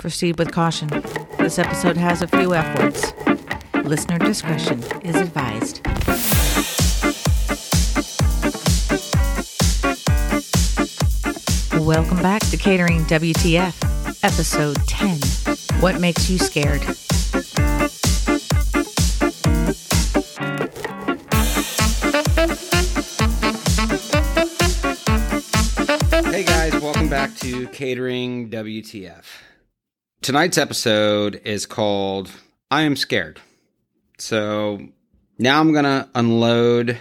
Proceed with caution. This episode has a few F words. Listener discretion is advised. Welcome back to Catering WTF, episode 10 What Makes You Scared? Hey guys, welcome back to Catering WTF. Tonight's episode is called I Am Scared. So now I'm going to unload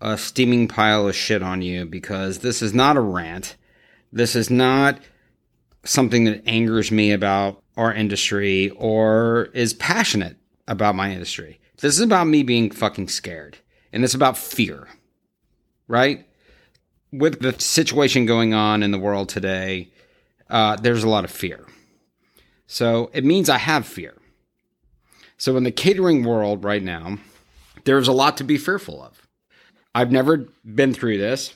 a steaming pile of shit on you because this is not a rant. This is not something that angers me about our industry or is passionate about my industry. This is about me being fucking scared. And it's about fear, right? With the situation going on in the world today, uh, there's a lot of fear. So it means I have fear. So in the catering world right now, there's a lot to be fearful of. I've never been through this.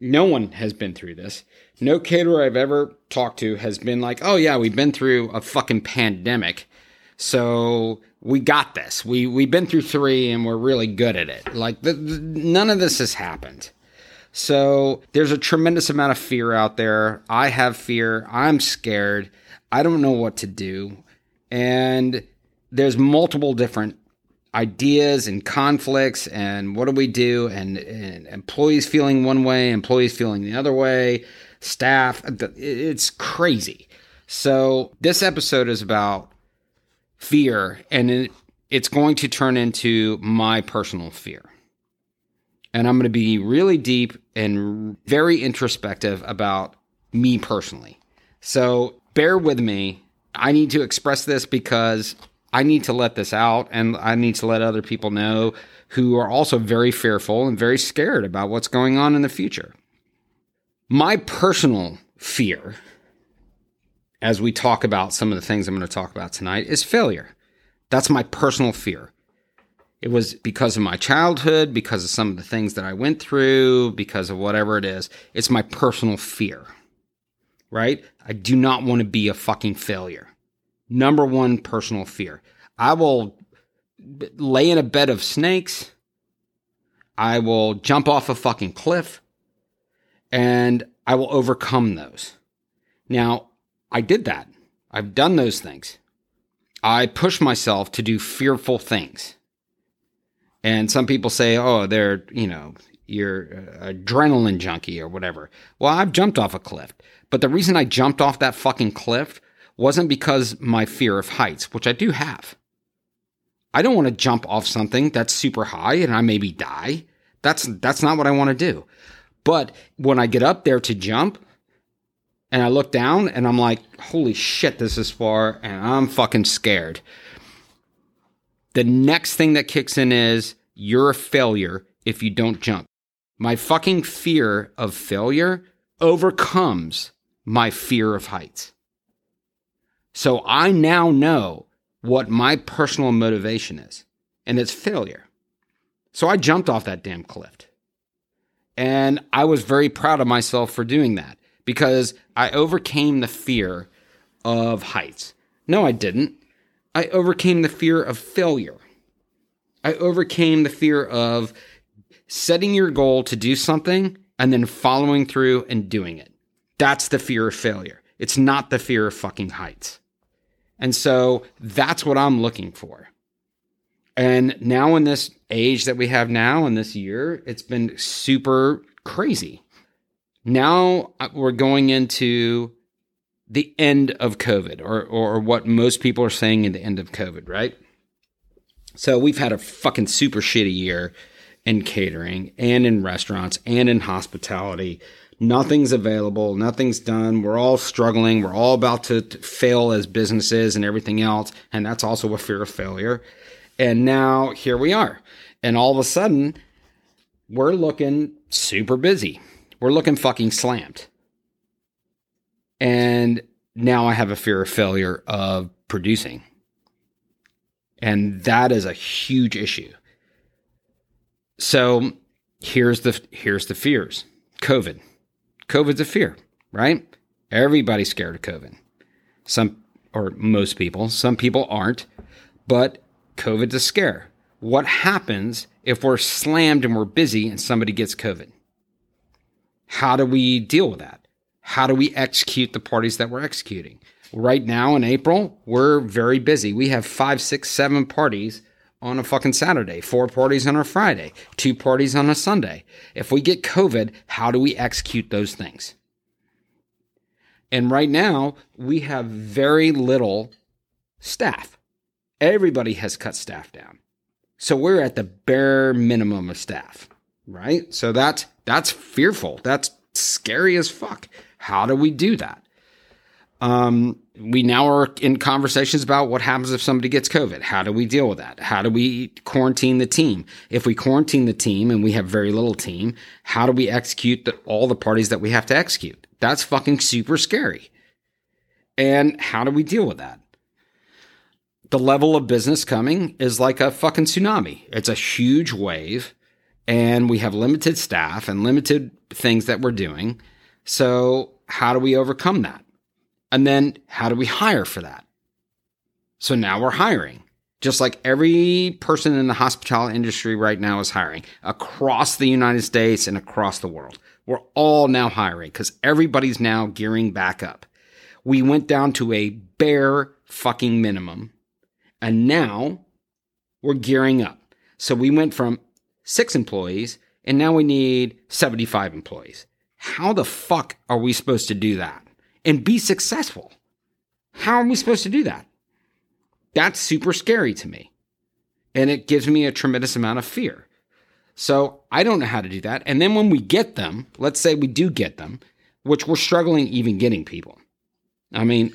No one has been through this. No caterer I've ever talked to has been like, oh yeah, we've been through a fucking pandemic. So we got this. We we've been through three and we're really good at it. Like the, the, none of this has happened. So there's a tremendous amount of fear out there. I have fear. I'm scared. I don't know what to do. And there's multiple different ideas and conflicts and what do we do? And, and, employees feeling one way employees feeling the other way staff it's crazy. So this episode is about fear and it, it's going to turn into my personal fear. And i'm going to be really deep and very introspective about me personally. So bear with me i need to express this because I need to let this out and I need to let other people know who are also very fearful and very scared about what's going on in the future. My personal fear, as we talk about some of the things I'm going to talk about tonight, is failure. That's my personal fear. It was because of my childhood, because of some of the things that I went through, because of whatever it is. It's my personal fear, right? I do not want to be a fucking failure number one personal fear. I will lay in a bed of snakes. I will jump off a fucking cliff and I will overcome those. Now, I did that. I've done those things. I push myself to do fearful things. And some people say, oh, they're, you know, you're adrenaline junkie or whatever. Well, I've jumped off a cliff. But the reason I jumped off that fucking cliff wasn't because my fear of heights, which I do have. I don't want to jump off something that's super high and I maybe die. That's that's not what I want to do. But when I get up there to jump and I look down and I'm like, holy shit, this is far and I'm fucking scared. The next thing that kicks in is you're a failure if you don't jump. My fucking fear of failure overcomes my fear of heights. So I now know what my personal motivation is, and it's failure. So I jumped off that damn cliff. And I was very proud of myself for doing that because I overcame the fear of heights. No, I didn't. I overcame the fear of failure. I overcame the fear of setting your goal to do something and then following through and doing it. That's the fear of failure. It's not the fear of fucking heights. And so that's what I'm looking for. And now in this age that we have now in this year, it's been super crazy. Now uh, we're going into the end of COVID or, or what most people are saying in the end of COVID, right? So we've had a fucking super shitty year in catering and in restaurants and in hospitality Nothing's available. Nothing's done. We're all struggling. We're all about to, fail as businesses and everything else. And that's also a fear of failure. And now here we are. And all of a sudden, we're looking super busy. We're looking fucking slammed. And now I have a fear of failure of producing. And that is a huge issue. So here's the here's the fears. COVID. COVID's a fear, right? Everybody's scared of COVID. Some or most people. Some people aren't, but COVID's a scare. What happens if we're slammed and we're busy and somebody gets COVID? How do we deal with that? How do we execute the parties that we're executing? Right now in April, we're very busy. We have five, six, seven parties on a fucking Saturday, four parties on a Friday, two parties on a Sunday. If we get COVID, how do we execute those things? And right now, we have very little staff. Everybody has cut staff down. So we're at the bare minimum of staff, right? So that's that's fearful. That's scary as fuck. How do we do that? Um, we now are in conversations about what happens if somebody gets COVID. How do we deal with that? How do we quarantine the team? If we quarantine the team and we have very little team, how do we execute the, all the parties that we have to execute? That's fucking super scary. And how do we deal with that? The level of business coming is like a fucking tsunami. It's a huge wave, and we have limited staff and limited things that we're doing. So, how do we overcome that? And then, how do we hire for that? So now we're hiring. Just like every person in the hospitality industry right now is hiring across the United States and across the world. We're all now hiring because everybody's now gearing back up. We went down to a bare fucking minimum and now we're gearing up. So we went from six employees and now we need 75 employees. How the fuck are we supposed to do that and be successful? How are we supposed to do that? That's super scary to me. And it gives me a tremendous amount of fear. So I don't know how to do that. And then when we get them, let's say we do get them, which we're struggling even getting people. I mean,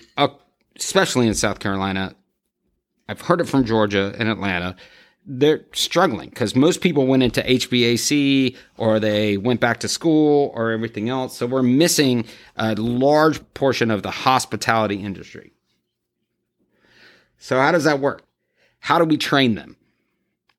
especially in South Carolina, I've heard it from Georgia and Atlanta. They're struggling because most people went into HVAC or they went back to school or everything else. So we're missing a large portion of the hospitality industry. So, how does that work? How do we train them?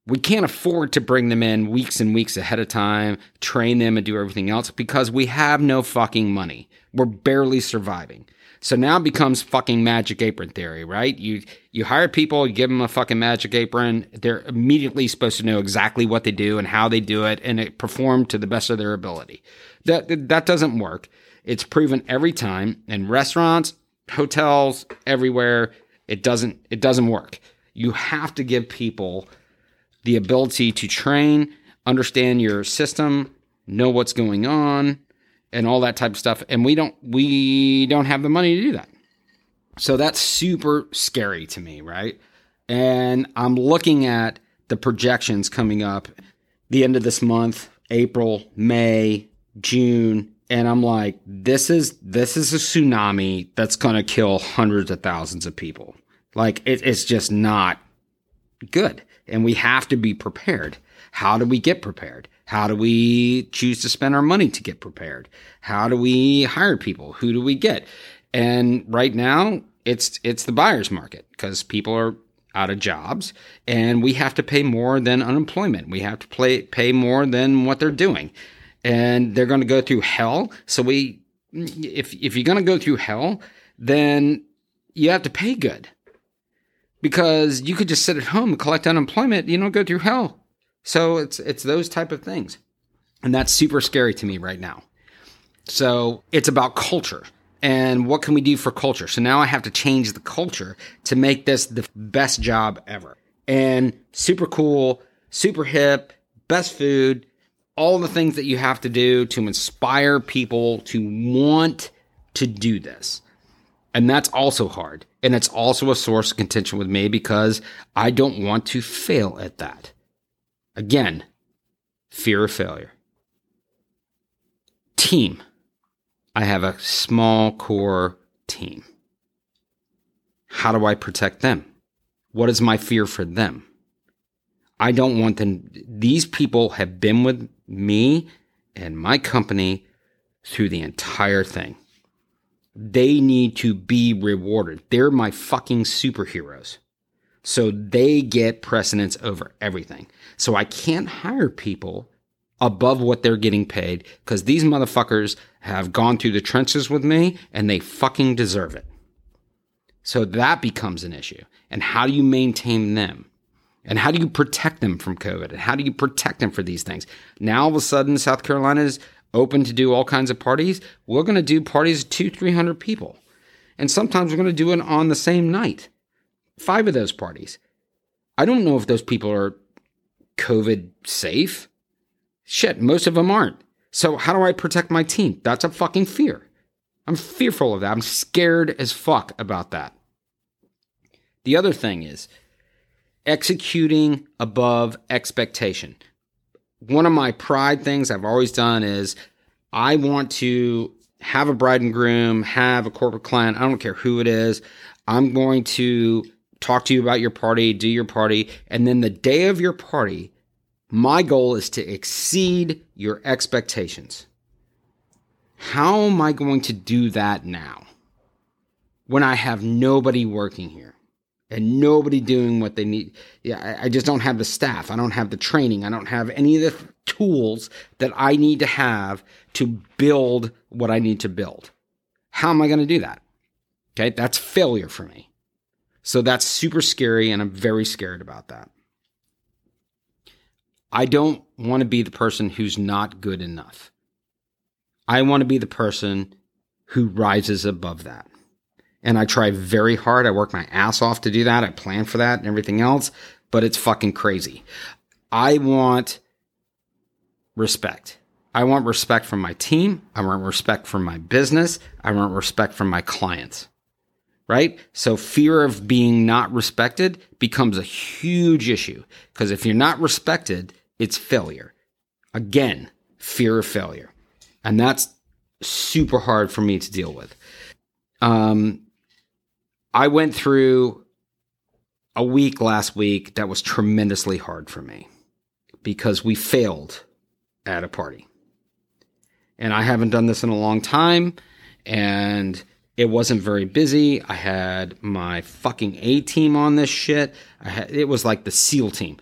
we can't afford to bring them in weeks and weeks ahead of time, train them and do everything else because we have no fucking money. We're barely surviving. So now it becomes fucking magic apron theory, right? You you hire people, you give them a fucking magic apron, they're immediately supposed to know exactly what they do and how they do it and it perform to the best of their ability. That that doesn't work. It's proven every time in restaurants, hotels, everywhere. It doesn't it doesn't work. You have to give people the ability to train, understand your system, know what's going on, and all that type of stuff. And we don't we don't have the money to do that. So that's super scary to me, right? And I'm looking at the projections coming up the end of this month, April, May, June, and I'm like, this is this is a tsunami that's going to kill hundreds of thousands of people. Like it, it's just not good and we have to be prepared. How do we get prepared? How do we choose to spend our money to get prepared? How do we hire people? Who do we get? And right now, it's it's the buyer's market because people are out of jobs and we have to pay more than unemployment. We have to play, pay more than what they're doing. And they're going to go through hell. So we if if you're going to go through hell, then you have to pay good because you could just sit at home and collect unemployment. You don't go through hell. So it's it's those type of things, and that's super scary to me right now. So it's about culture and what can we do for culture. So now I have to change the culture to make this the best job ever. And super cool, super hip, best food, all the things that you have to do to inspire people to want to do this. And that's also hard. And it's also a source of contention with me because I don't want to fail at that. Again, fear of failure. Team. I have a small core team. How do I protect them? What is my fear for them? I don't want them. These people have been with me and my company through the entire thing. They need to be rewarded. They're my fucking superheroes. So they get precedence over everything. So I can't hire people above what they're getting paid because these motherfuckers have gone through the trenches with me and they fucking deserve it. So that becomes an issue. And how do you maintain them? And how do you protect them from COVID? And how do you protect them for these things? Now, all of a sudden, South Carolina is open to do all kinds of parties. We're going to do parties two, 300 people. And sometimes we're going to do it on the same night. Five of those parties. I don't know if those people are COVID safe. Shit, most of them aren't. So how do I protect my team? That's a fucking fear. I'm fearful of that. I'm scared as fuck about that. The other thing is executing above expectation. One of my pride things I've always done is I want to have a bride and groom, have a corporate client. I don't care who it is. I'm going to talk to you about your party, do your party, and then the day of your party, my goal is to exceed your expectations. How am I going to do that now when I have nobody working here and nobody doing what they need? Yeah, I, just don't have the staff. I don't have the training. I don't have any of the tools that I need to have to build what I need to build. How am I going to do that? Okay, that's failure for me. So that's super scary, and I'm very scared about that. I don't want to be the person who's not good enough. I want to be the person who rises above that. And I try very hard. I work my ass off to do that. I plan for that and everything else, but it's fucking crazy. I want respect. I want respect from my team. I want respect from my business. I want respect from my clients. Right? So fear of being not respected becomes a huge issue because if you're not respected, it's failure. Again, fear of failure. And that's super hard for me to deal with. Um, I went through a week last week that was tremendously hard for me because we failed at a party. And I haven't done this in a long time. And it wasn't very busy. I had my fucking A team on this shit. Had, it was like the SEAL team.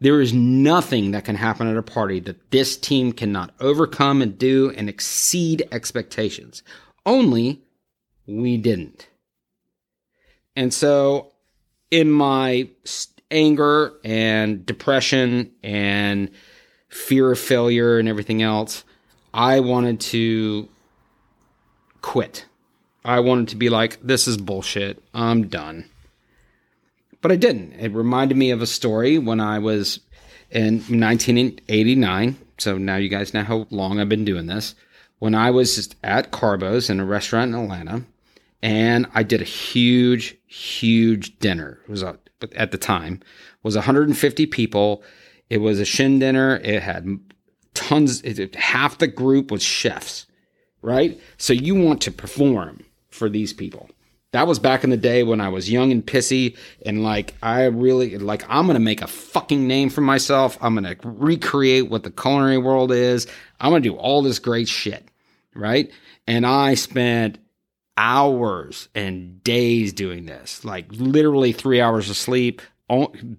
There is nothing that can happen at a party that this team cannot overcome and do and exceed expectations. Only we didn't. And so, in my anger and depression and fear of failure and everything else, I wanted to quit. I wanted to be like, this is bullshit. I'm done but I didn't. It reminded me of a story when I was in 1989. So now you guys know how long I've been doing this. When I was at Carbo's in a restaurant in Atlanta, and I did a huge, huge dinner. It was a, at the time was 150 people. It was a shin dinner. It had tons. It, half the group was chefs, right? So you want to perform for these people that was back in the day when I was young and pissy and like I really like I'm gonna make a fucking name for myself. I'm gonna recreate what the culinary world is. I'm gonna do all this great shit, right? And I spent hours and days doing this, like literally three hours of sleep,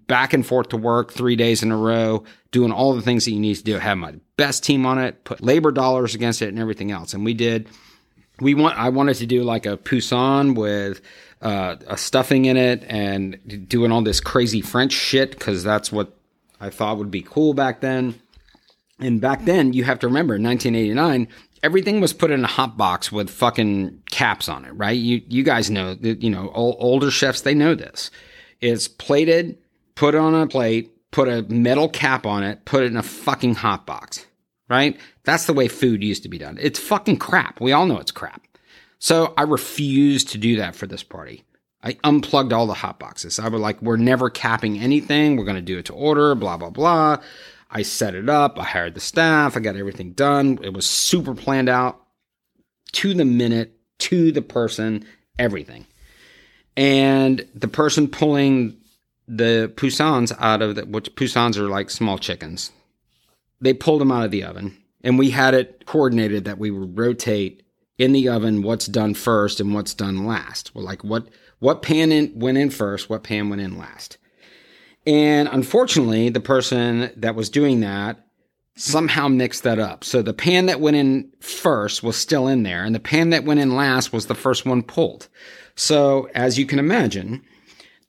back and forth to work three days in a row, doing all the things that you need to do. Have my best team on it, put labor dollars against it, and everything else. And we did we want I wanted to do like a poussin with uh, a stuffing in it and doing all this crazy French shit because that's what I thought would be cool back then. And back then, you have to remember, in 1989, everything was put in a hot box with fucking caps on it, right? You you guys know that you know older chefs they know this. It's plated, put on a plate, put a metal cap on it, put it in a fucking hot box right? That's the way food used to be done. It's fucking crap. We all know it's crap. So I refused to do that for this party. I unplugged all the hot boxes. I was like, we're never capping anything. We're going to do it to order, blah, blah, blah. I set it up. I hired the staff. I got everything done. It was super planned out to the minute, to the person, everything. And the person pulling the poussins out of the, which poussins are like small chickens they pulled them out of the oven and we had it coordinated that we would rotate in the oven what's done first and what's done last. Well, like what what pan in, went in first, what pan went in last. And unfortunately, the person that was doing that somehow mixed that up. So the pan that went in first was still in there, and the pan that went in last was the first one pulled. So, as you can imagine,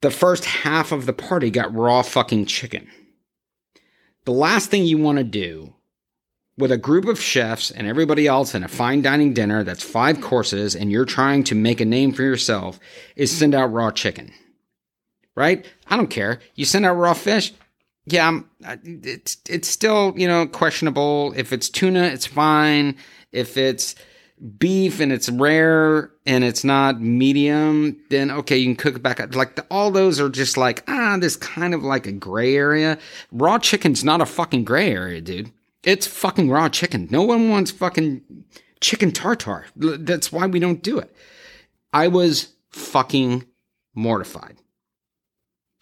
the first half of the party got raw fucking chicken. The last thing you want to do with a group of chefs and everybody else in a fine dining dinner that's five courses and you're trying to make a name for yourself is send out raw chicken. Right? I don't care. You send out raw fish. Yeah, it's it's still, you know, questionable. If it's tuna, it's fine. If it's beef and it's rare and it's not medium, then okay, you can cook it back. up. Like the, all those are just like ah, this kind of like a gray area. Raw chicken's not a fucking gray area, dude. It's fucking raw chicken. No one wants fucking chicken tartar. That's why we don't do it. I was fucking mortified.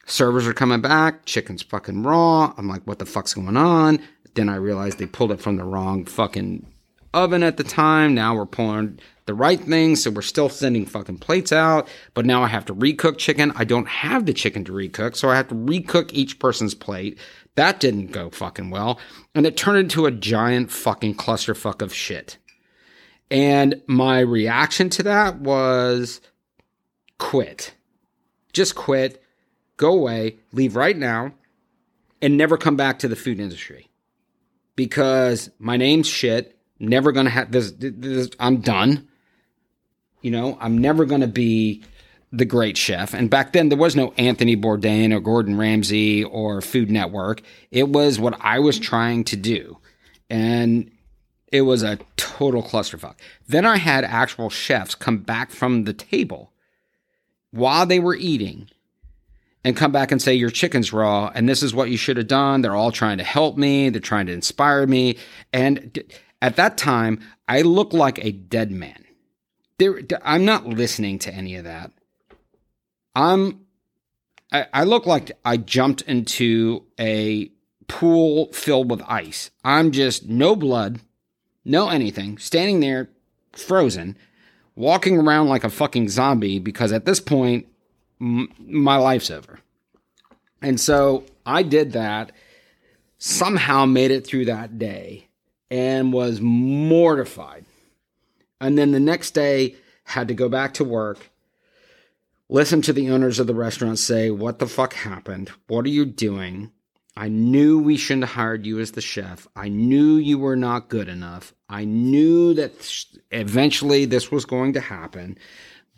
Servers are coming back. Chicken's fucking raw. I'm like, what the fuck's going on? Then I realized they pulled it from the wrong fucking oven at the time. Now we're pulling the right thing, so we're still sending fucking plates out. But now I have to recook chicken. I don't have the chicken to recook, so I have to recook each person's plate. That didn't go fucking well. And it turned into a giant fucking clusterfuck of shit. And my reaction to that was quit. Just quit, go away, leave right now, and never come back to the food industry. Because my name's shit. Never gonna have this, this. I'm done. You know, I'm never gonna be the great chef. And back then, there was no Anthony Bourdain or Gordon Ramsay or Food Network. It was what I was trying to do. And it was a total clusterfuck. Then I had actual chefs come back from the table while they were eating and come back and say, Your chicken's raw, and this is what you should have done. They're all trying to help me, they're trying to inspire me. And at that time, I look like a dead man. There, I'm not listening to any of that. I'm I, I look like I jumped into a pool filled with ice. I'm just no blood, no anything, standing there frozen, walking around like a fucking zombie because at this point m- my life's over. And so I did that, somehow made it through that day and was mortified. And then the next day had to go back to work listen to the owners of the restaurant say, What the fuck happened? What are you doing? I knew we shouldn't have hired you as the chef. I knew you were not good enough. I knew that eventually this was going to happen.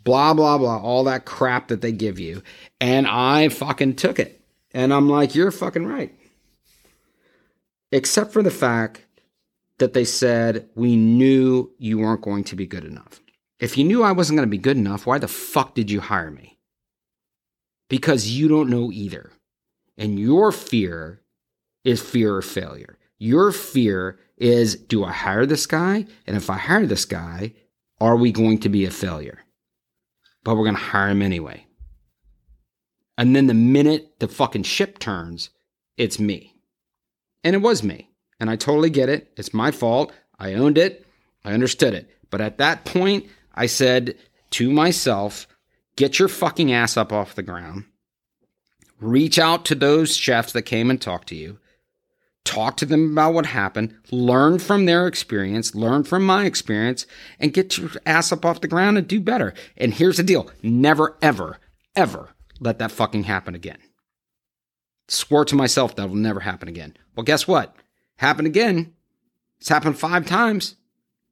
Blah, blah, blah, all that crap that they give you. And I fucking took it. And I'm like, You're fucking right. Except for the fact that they said, We knew you weren't going to be good enough. If you knew I wasn't going to be good enough, why the fuck did you hire me? Because you don't know either. And your fear is fear of failure. Your fear is do I hire this guy? And if I hire this guy, are we going to be a failure? But we're going to hire him anyway. And then the minute the fucking ship turns, it's me. And it was me. And I totally get it. It's my fault. I owned it. I understood it. But at that point, I said to myself, get your fucking ass up off the ground. Reach out to those chefs that came and talked to you. Talk to them about what happened. Learn from their experience. Learn from my experience and get your ass up off the ground and do better. And here's the deal never, ever, ever let that fucking happen again. Swore to myself that will never happen again. Well, guess what? Happened again. It's happened five times.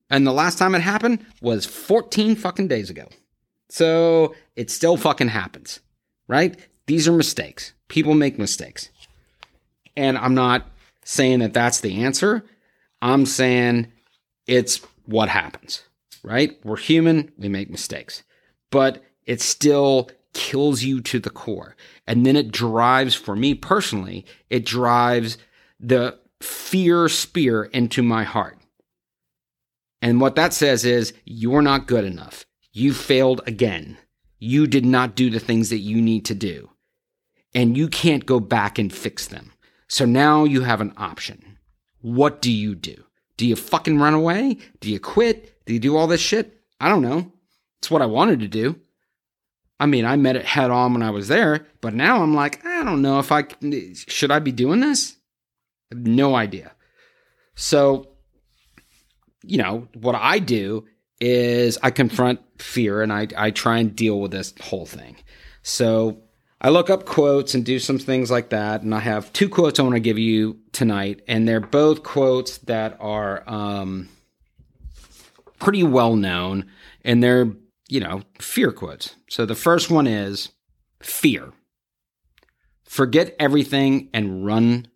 And the last time it happened was 14 fucking days ago. So it still fucking happens, right? These are mistakes. People make mistakes. And I'm not saying that that's the answer. I'm saying it's what happens, right? We're human, we make mistakes, but it still kills you to the core. And then it drives, for me personally, it drives the fear spear into my heart. And what that says is you're not good enough. You failed again. You did not do the things that you need to do. And you can't go back and fix them. So now you have an option. What do you do? Do you fucking run away? Do you quit? Do you do all this shit? I don't know. It's what I wanted to do. I mean, I met it head on when I was there, but now I'm like, I don't know if I should I be doing this? No idea. So you know, what I do is I confront fear and I, I try and deal with this whole thing. So I look up quotes and do some things like that. And I have two quotes I want to give you tonight. And they're both quotes that are um, pretty well known and they're, you know, fear quotes. So the first one is fear. Forget everything and run.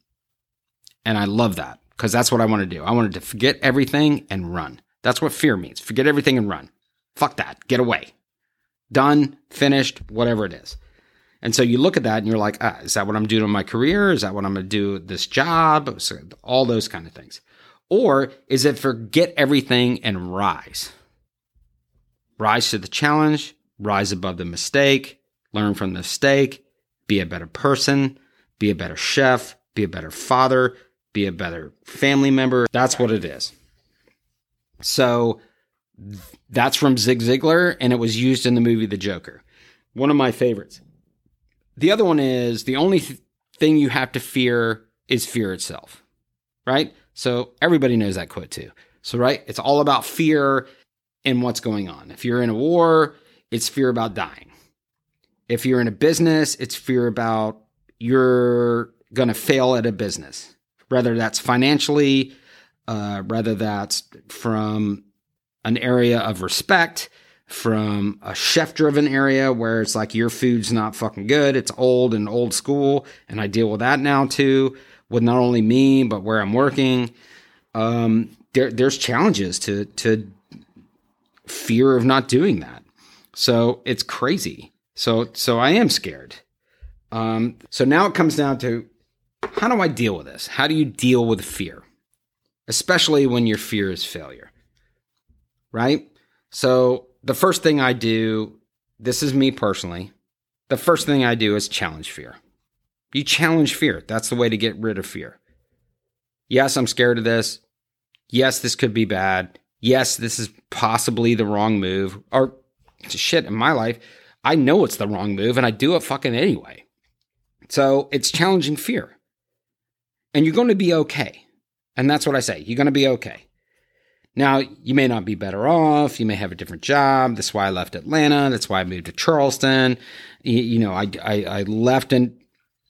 And I love that because that's what I want to do. I wanted to forget everything and run. That's what fear means. Forget everything and run. Fuck that. Get away. Done, finished, whatever it is. And so you look at that and you're like, ah, is that what I'm doing in my career? Is that what I'm going to do this job? So all those kind of things. Or is it forget everything and rise? Rise to the challenge, rise above the mistake, learn from the mistake, be a better person, be a better chef, be a better father, be a better family member. That's what it is. So that's from Zig Ziglar, and it was used in the movie The Joker. One of my favorites. The other one is the only th- thing you have to fear is fear itself, right? So everybody knows that quote too. So, right, it's all about fear and what's going on. If you're in a war, it's fear about dying. If you're in a business, it's fear about you're going to fail at a business, whether that's financially, uh, whether that's from an area of respect, from a chef driven area where it's like your food's not fucking good, it's old and old school, and I deal with that now too, with not only me but where I'm working. Um, there, there's challenges to to fear of not doing that, so it's crazy. So so I am scared. Um, so now it comes down to how do I deal with this? How do you deal with fear? especially when your fear is failure. Right? So, the first thing I do, this is me personally, the first thing I do is challenge fear. You challenge fear. That's the way to get rid of fear. Yes, I'm scared of this. Yes, this could be bad. Yes, this is possibly the wrong move. Or shit, in my life, I know it's the wrong move and I do it fucking anyway. So it's challenging fear. And you're going to be okay. And that's what I say. You're going to be okay. Now, you may not be better off. You may have a different job. That's why I left Atlanta. That's why I moved to Charleston. You, you know, I, I, I left and,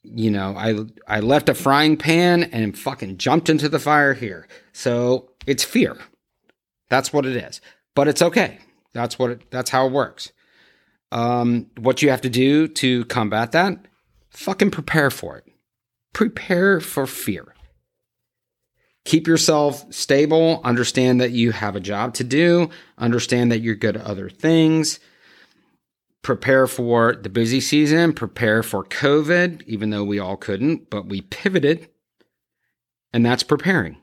you know, I, I left a frying pan and fucking jumped into the fire here. So it's fear. That's what it is. But it's okay. That's what it, that's how it works. Um, what you have to do to combat that, fucking prepare for it. Prepare for fear keep yourself stable, understand that you have a job to do, understand that you're good at other things. Prepare for the busy season, prepare for COVID, even though we all couldn't, but we pivoted. And that's preparing.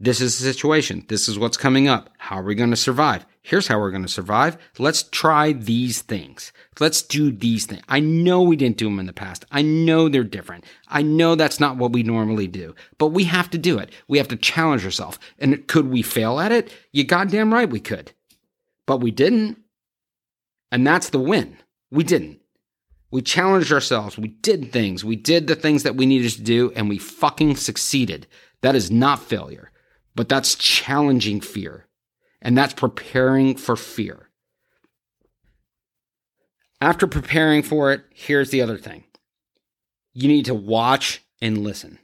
This is the situation. This is what's coming up. How are we going to survive? Here's how we're going to survive. Let's try these things. Let's do these things. I know we didn't do them in the past. I know they're different. I know that's not what we normally do, but we have to do it. We have to challenge ourselves. And could we fail at it? You goddamn right we could. But we didn't. And that's the win. We didn't. We challenged ourselves. We did things. We did the things that we needed to do and we fucking succeeded. That is not failure but that's challenging fear and that's preparing for fear. After preparing for it, here's the other thing you need to watch and listen.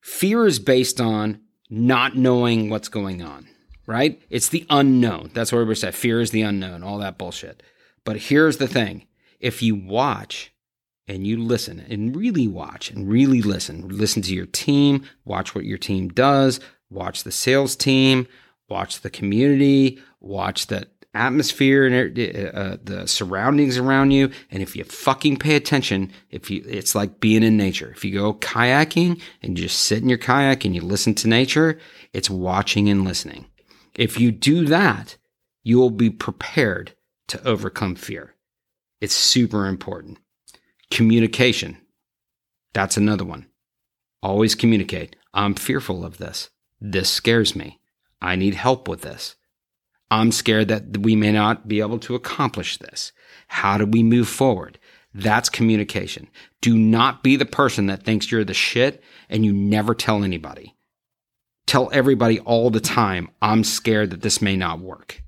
Fear is based on not knowing what's going on, right? It's the unknown. That's what everybody said. Fear is the unknown, all that bullshit. But here's the thing if you watch and you listen and really watch and really listen, listen to your team, watch what your team does, watch the sales team, watch the community, watch the atmosphere and uh, the surroundings around you. And if you fucking pay attention, if you, it's like being in nature. If you go kayaking and just sit in your kayak and you listen to nature, it's watching and listening. If you do that, you will be prepared to overcome fear. It's super important. Communication. That's another one. Always communicate. I'm fearful of this. This scares me. I need help with this. I'm scared that we may not be able to accomplish this. How do we move forward? That's communication. Do not be the person that thinks you're the shit and you never tell anybody. Tell everybody all the time, I'm scared that this may not work.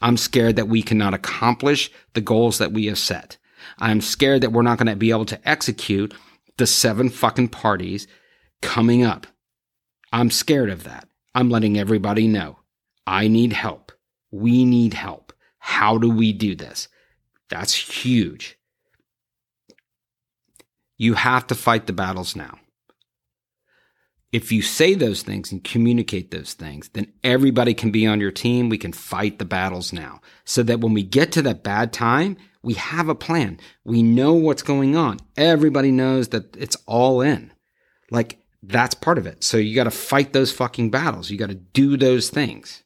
I'm scared that we cannot accomplish the goals that we have set. I'm scared that we're not going to be able to execute the seven fucking parties coming up. I'm scared of that. I'm letting everybody know. I need help. We need help. How do we do this? That's huge. You have to fight the battles now. If you say those things and communicate those things, then everybody can be on your team. We can fight the battles now so that when we get to that bad time, we have a plan. We know what's going on. Everybody knows that it's all in. Like that's part of it. So you got to fight those fucking battles. You got to do those things.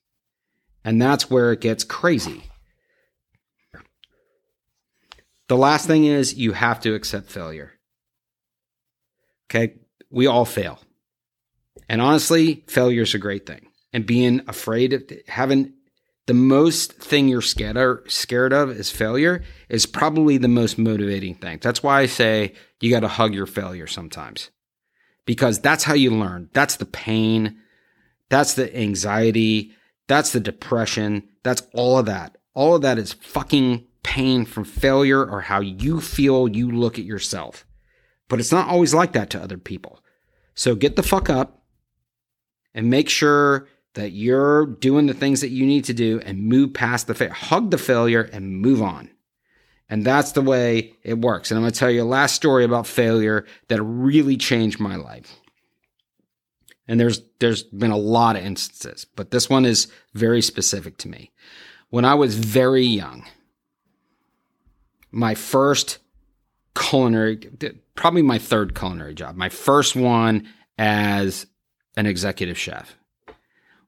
And that's where it gets crazy. The last thing is you have to accept failure. Okay. We all fail. And honestly, failure is a great thing. And being afraid of having the most thing you're scared of, scared of is failure is probably the most motivating thing. That's why I say you got to hug your failure sometimes because that's how you learn. That's the pain. That's the anxiety. That's the depression. That's all of that. All of that is fucking pain from failure or how you feel you look at yourself. But it's not always like that to other people. So get the fuck up and make sure that you're doing the things that you need to do and move past the failure. Hug the failure and move on. And that's the way it works. And I'm going to tell you a last story about failure that really changed my life. And there's there's been a lot of instances, but this one is very specific to me. When I was very young, my first culinary probably my third culinary job. My first one as an executive chef.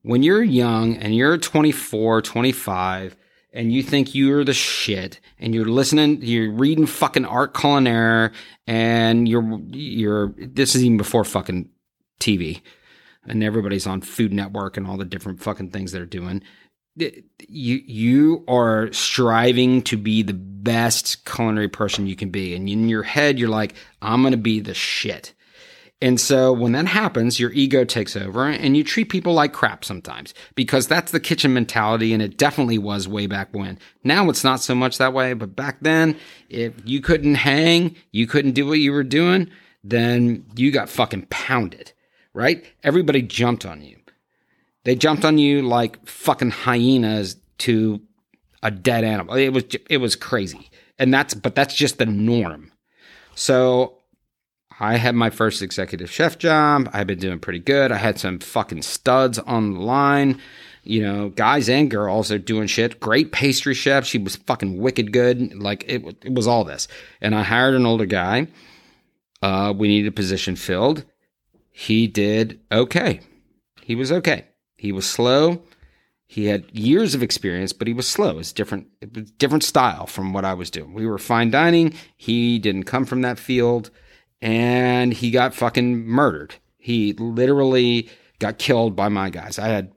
When you're young and you're 24, 25, and you think you're the shit and you're listening, you're reading fucking art culinaire and you're, you're, this is even before fucking TV and everybody's on Food Network and all the different fucking things they're doing. You, you are striving to be the best culinary person you can be. And in your head, you're like, I'm going to be the shit. And so when that happens, your ego takes over and you treat people like crap sometimes because that's the kitchen mentality. And it definitely was way back when. Now it's not so much that way, but back then, if you couldn't hang, you couldn't do what you were doing, then you got fucking pounded, right? Everybody jumped on you. They jumped on you like fucking hyenas to a dead animal. It was, it was crazy. And that's, but that's just the norm. So I had my first executive chef job. I've been doing pretty good. I had some fucking studs on the line. You know, guys and girls are doing shit. Great pastry chef. She was fucking wicked good. Like it, it was all this. And I hired an older guy. Uh, we needed a position filled. He did okay. He was okay. He was slow. He had years of experience, but he was slow. It's different, it was different style from what I was doing. We were fine dining. He didn't come from that field and he got fucking murdered. He literally got killed by my guys. I had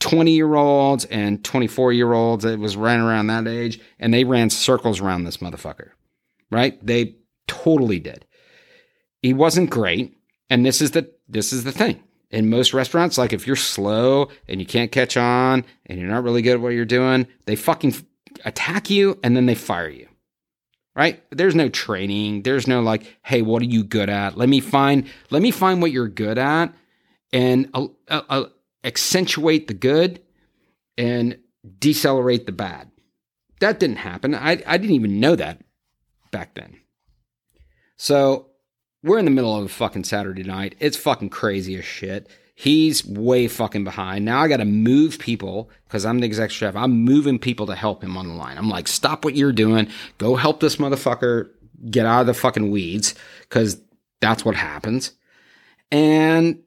20 year olds and 24 year olds that was running around that age, and they ran circles around this motherfucker, right? They totally did. He wasn't great. And this is the, this is the thing. In most restaurants, like if you're slow and you can't catch on and you're not really good at what you're doing, they fucking attack you and then they fire you right? There's no training. There's no like hey what are you good at? Let me find let me find what you're good at and uh, uh, uh, accentuate the good and decelerate the bad. That didn't happen. I, I didn't even know that back then. So we're in the middle of a fucking saturday night. It's fucking crazy as shit He's way fucking behind. Now I got to move people because I'm the exec chef. I'm moving people to help him on the line. I'm like, stop what you're doing. Go help this motherfucker get out of the fucking weeds because that's what happens. And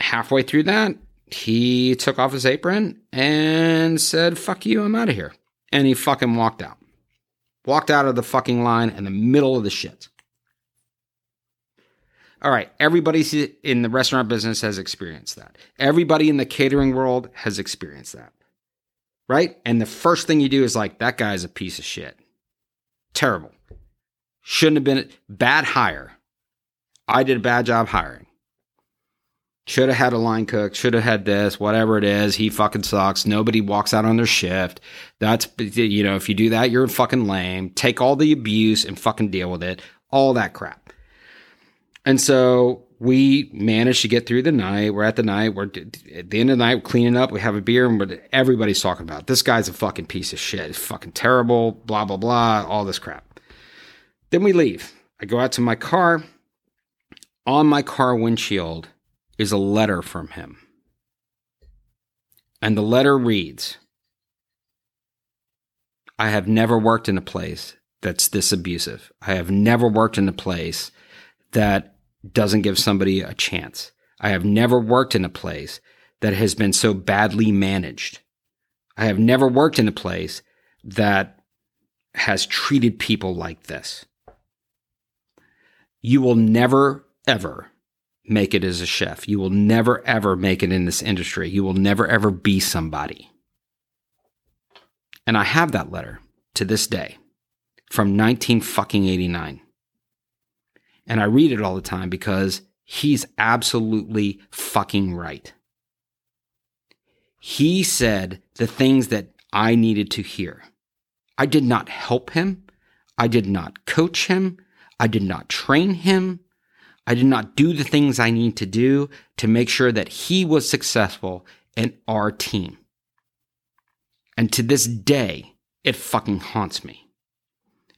halfway through that, he took off his apron and said, fuck you, I'm out of here. And he fucking walked out. Walked out of the fucking line in the middle of the shit. All right, everybody in the restaurant business has experienced that. Everybody in the catering world has experienced that. Right? And the first thing you do is like, that guy's a piece of shit. Terrible. Shouldn't have been bad hire. I did a bad job hiring. Should have had a line cook, should have had this, whatever it is. He fucking sucks. Nobody walks out on their shift. That's, you know, if you do that, you're fucking lame. Take all the abuse and fucking deal with it. All that crap. And so we managed to get through the night. We're at the night. We're at the end of the night, we're cleaning up. We have a beer, and everybody's talking about this guy's a fucking piece of shit. It's fucking terrible. Blah blah blah. All this crap. Then we leave. I go out to my car. On my car windshield is a letter from him, and the letter reads. I have never worked in a place that's this abusive. I have never worked in a place that doesn't give somebody a chance. I have never worked in a place that has been so badly managed. I have never worked in a place that has treated people like this. You will never, ever make it as a chef. You will never, ever make it in this industry. You will never, ever be somebody. And I have that letter to this day from 19 fucking 89. And I read it all the time because he's absolutely fucking right. He said the things that I needed to hear. I did not help him. I did not coach him. I did not train him. I did not do the things I need to do to make sure that he was successful in our team. And to this day, it fucking haunts me.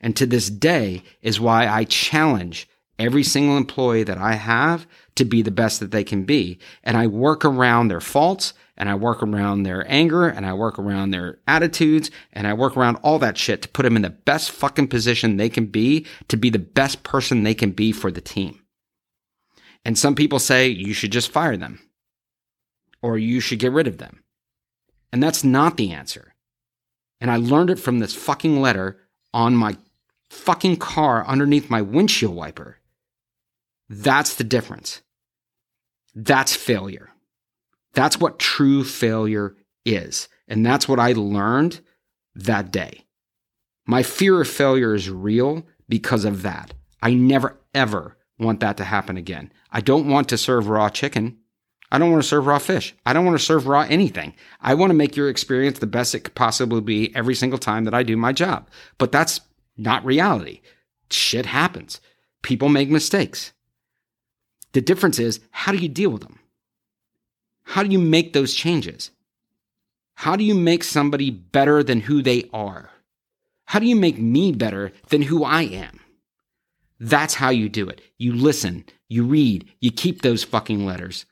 And to this day is why I challenge every single employee that I have to be the best that they can be. And I work around their faults and I work around their anger and I work around their attitudes and I work around all that shit to put them in the best fucking position they can be to be the best person they can be for the team. And some people say you should just fire them or you should get rid of them. And that's not the answer. And I learned it from this fucking letter on my fucking car underneath my windshield wiper. That's the difference. That's failure. That's what true failure is. And that's what I learned that day. My fear of failure is real because of that. I never, ever want that to happen again. I don't want to serve raw chicken. I don't want to serve raw fish. I don't want to serve raw anything. I want to make your experience the best it could possibly be every single time that I do my job. But that's not reality. Shit happens. People make mistakes. The difference is how do you deal with them? How do you make those changes? How do you make somebody better than who they are? How do you make me better than who I am? That's how you do it. You listen, you read, you keep those fucking letters.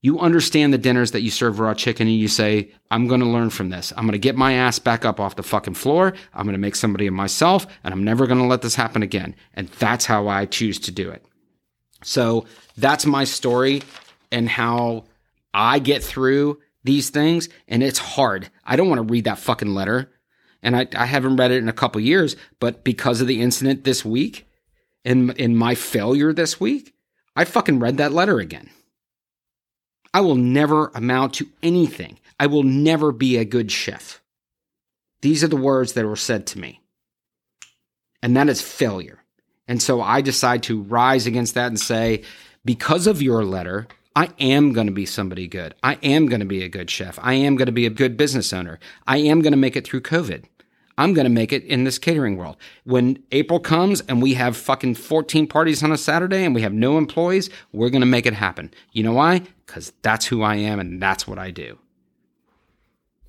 You understand the dinners that you serve raw chicken and you say, I'm going to learn from this. I'm going to get my ass back up off the fucking floor. I'm going to make somebody of myself and I'm never going to let this happen again. And that's how I choose to do it. So that's my story and how I get through these things. And it's hard. I don't want to read that fucking letter. And I, I haven't read it in a couple years, but because of the incident this week and in my failure this week, I fucking read that letter again. I will never amount to anything. I will never be a good chef. These are the words that were said to me. And that is failure. And so I decide to rise against that and say, because of your letter, I am going to be somebody good. I am going to be a good chef. I am going to be a good business owner. I am going to make it through COVID. I'm going to make it in this catering world. When April comes and we have fucking 14 parties on a Saturday and we have no employees, we're going to make it happen. You know why? Because that's who I am and that's what I do.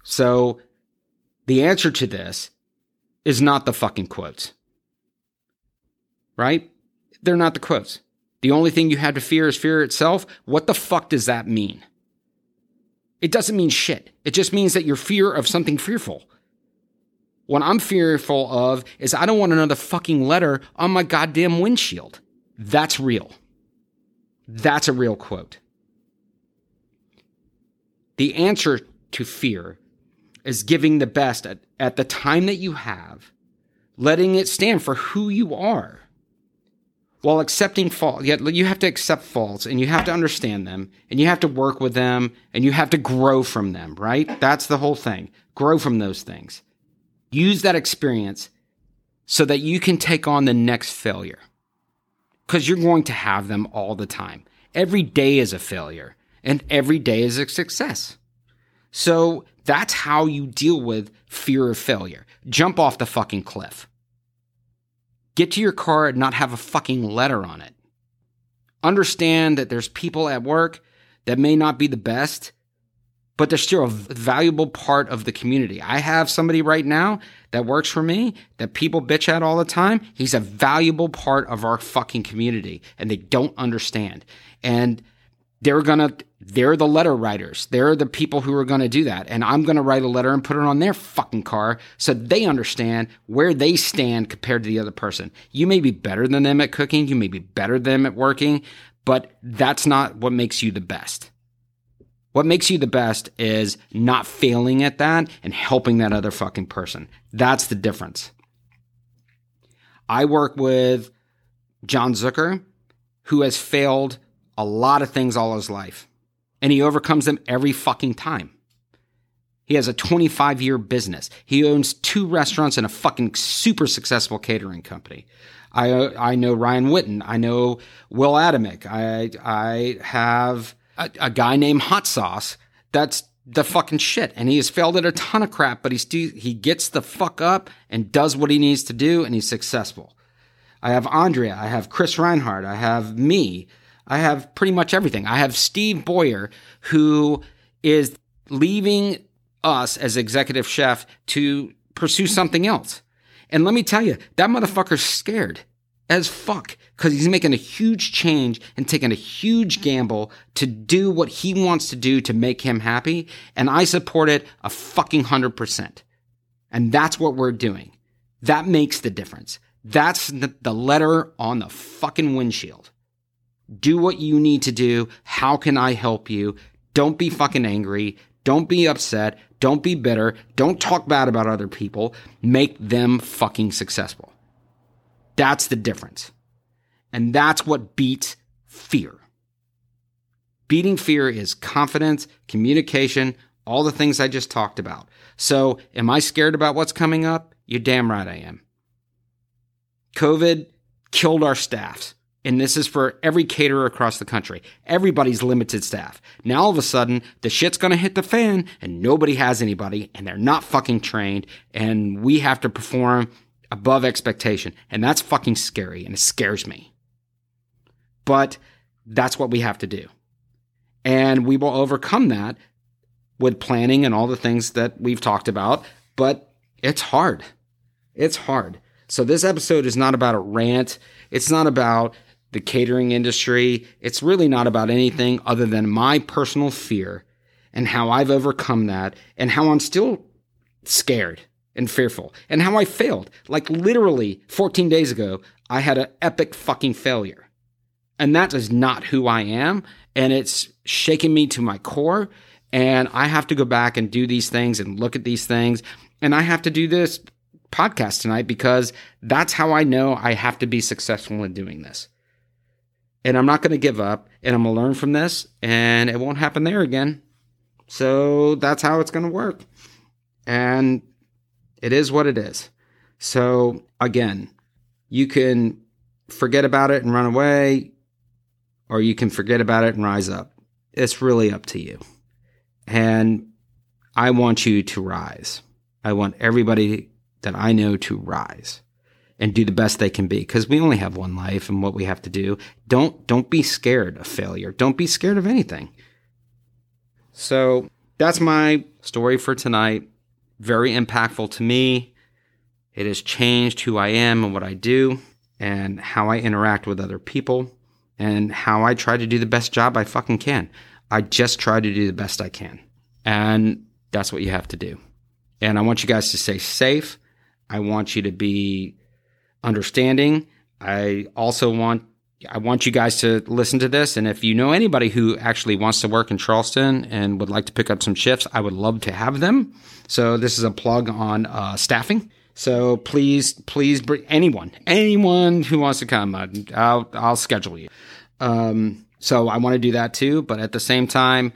So the answer to this is not the fucking quotes right? They're not the quotes. The only thing you have to fear is fear itself. What the fuck does that mean? It doesn't mean shit. It just means that you're fear of something fearful. What I'm fearful of is I don't want another fucking letter on my goddamn windshield. That's real. That's a real quote. The answer to fear is giving the best at, at the time that you have, letting it stand for who you are while accepting fault, you have to accept faults and you have to understand them and you have to work with them and you have to grow from them, right? That's the whole thing. Grow from those things. Use that experience so that you can take on the next failure because you're going to have them all the time. Every day is a failure and every day is a success. So that's how you deal with fear of failure. Jump off the fucking cliff. Get to your car and not have a fucking letter on it. Understand that there's people at work that may not be the best, but they're still a valuable part of the community. I have somebody right now that works for me that people bitch at all the time. He's a valuable part of our fucking community and they don't understand. And they're gonna they're the letter writers. They're the people who are gonna do that. And I'm gonna write a letter and put it on their fucking car so they understand where they stand compared to the other person. You may be better than them at cooking, you may be better than them at working, but that's not what makes you the best. What makes you the best is not failing at that and helping that other fucking person. That's the difference. I work with John Zucker, who has failed a lot of things all his life, and he overcomes them every fucking time. He has a 25 year business. He owns two restaurants and a fucking super successful catering company. I I know Ryan Witten. I know Will Adamick. I I have a, a guy named Hot Sauce. That's the fucking shit, and he has failed at a ton of crap, but he's he gets the fuck up and does what he needs to do, and he's successful. I have Andrea. I have Chris Reinhardt. I have me. I have pretty much everything. I have Steve Boyer, who is leaving us as executive chef to pursue something else. And let me tell you, that motherfucker's scared as fuck because he's making a huge change and taking a huge gamble to do what he wants to do to make him happy. And I support it a fucking hundred percent. And that's what we're doing. That makes the difference. That's the, letter on the fucking windshield do what you need to do. How can I help you? Don't be fucking angry. Don't be upset. Don't be bitter. Don't talk bad about other people. Make them fucking successful. That's the difference. And that's what beats fear. Beating fear is confidence, communication, all the things I just talked about. So, am I scared about what's coming up? You're damn right I am. COVID killed our staffs and this is for every caterer across the country. Everybody's limited staff. Now all of a sudden, the shit's gonna hit the fan and nobody has anybody and they're not fucking trained and we have to perform above expectation. And that's fucking scary and it scares me. But that's what we have to do. And we will overcome that with planning and all the things that we've talked about. But it's hard. It's hard. So this episode is not about a rant. It's not about the catering industry. It's really not about anything other than my personal fear and how I've overcome that and how I'm still scared and fearful and how I failed. Like literally 14 days ago, I had an epic fucking failure. And that is not who I am. And it's shaken me to my core. And I have to go back and do these things and look at these things. And I have to do this podcast tonight because that's how I know I have to be successful in doing this and I'm not going to give up and I'm going to learn from this and it won't happen there again. So that's how it's going to work. And it is what it is. So again, you can forget about it and run away, or you can forget about it and rise up. It's really up to you. And I want you to rise. I want everybody that I know to rise and do the best they can be because we only have one life and what we have to do. Don't don't be scared of failure. Don't be scared of anything. So that's my story for tonight. Very impactful to me. It has changed who I am and what I do and how I interact with other people and how I try to do the best job I fucking can. I just try to do the best I can. And that's what you have to do. And I want you guys to stay safe. I want you to be understanding. I also want I want you guys to listen to this. And if you know anybody who actually wants to work in Charleston and would like to pick up some shifts, I would love to have them. So this is a plug on uh, staffing. So please, please bring anyone, anyone who wants to come. I'll, I'll schedule you. Um, so I want to do that too. But at the same time,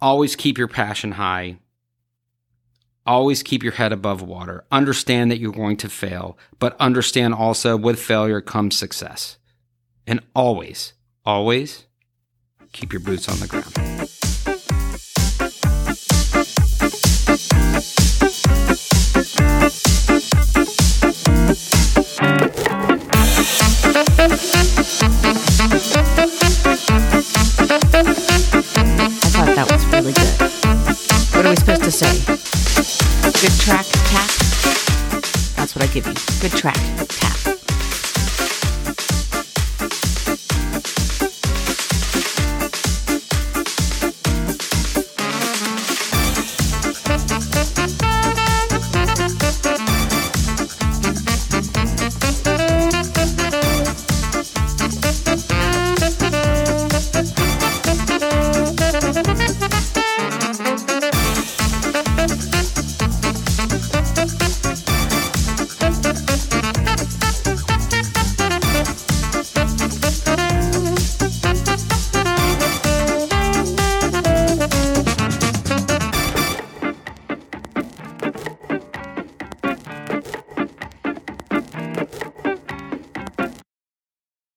always keep your passion high. Always keep your head above water. Understand that you're going to fail, but understand also with failure comes success. And always, always keep your boots on the ground. I thought that was really good. What are we supposed to say? You. Good track.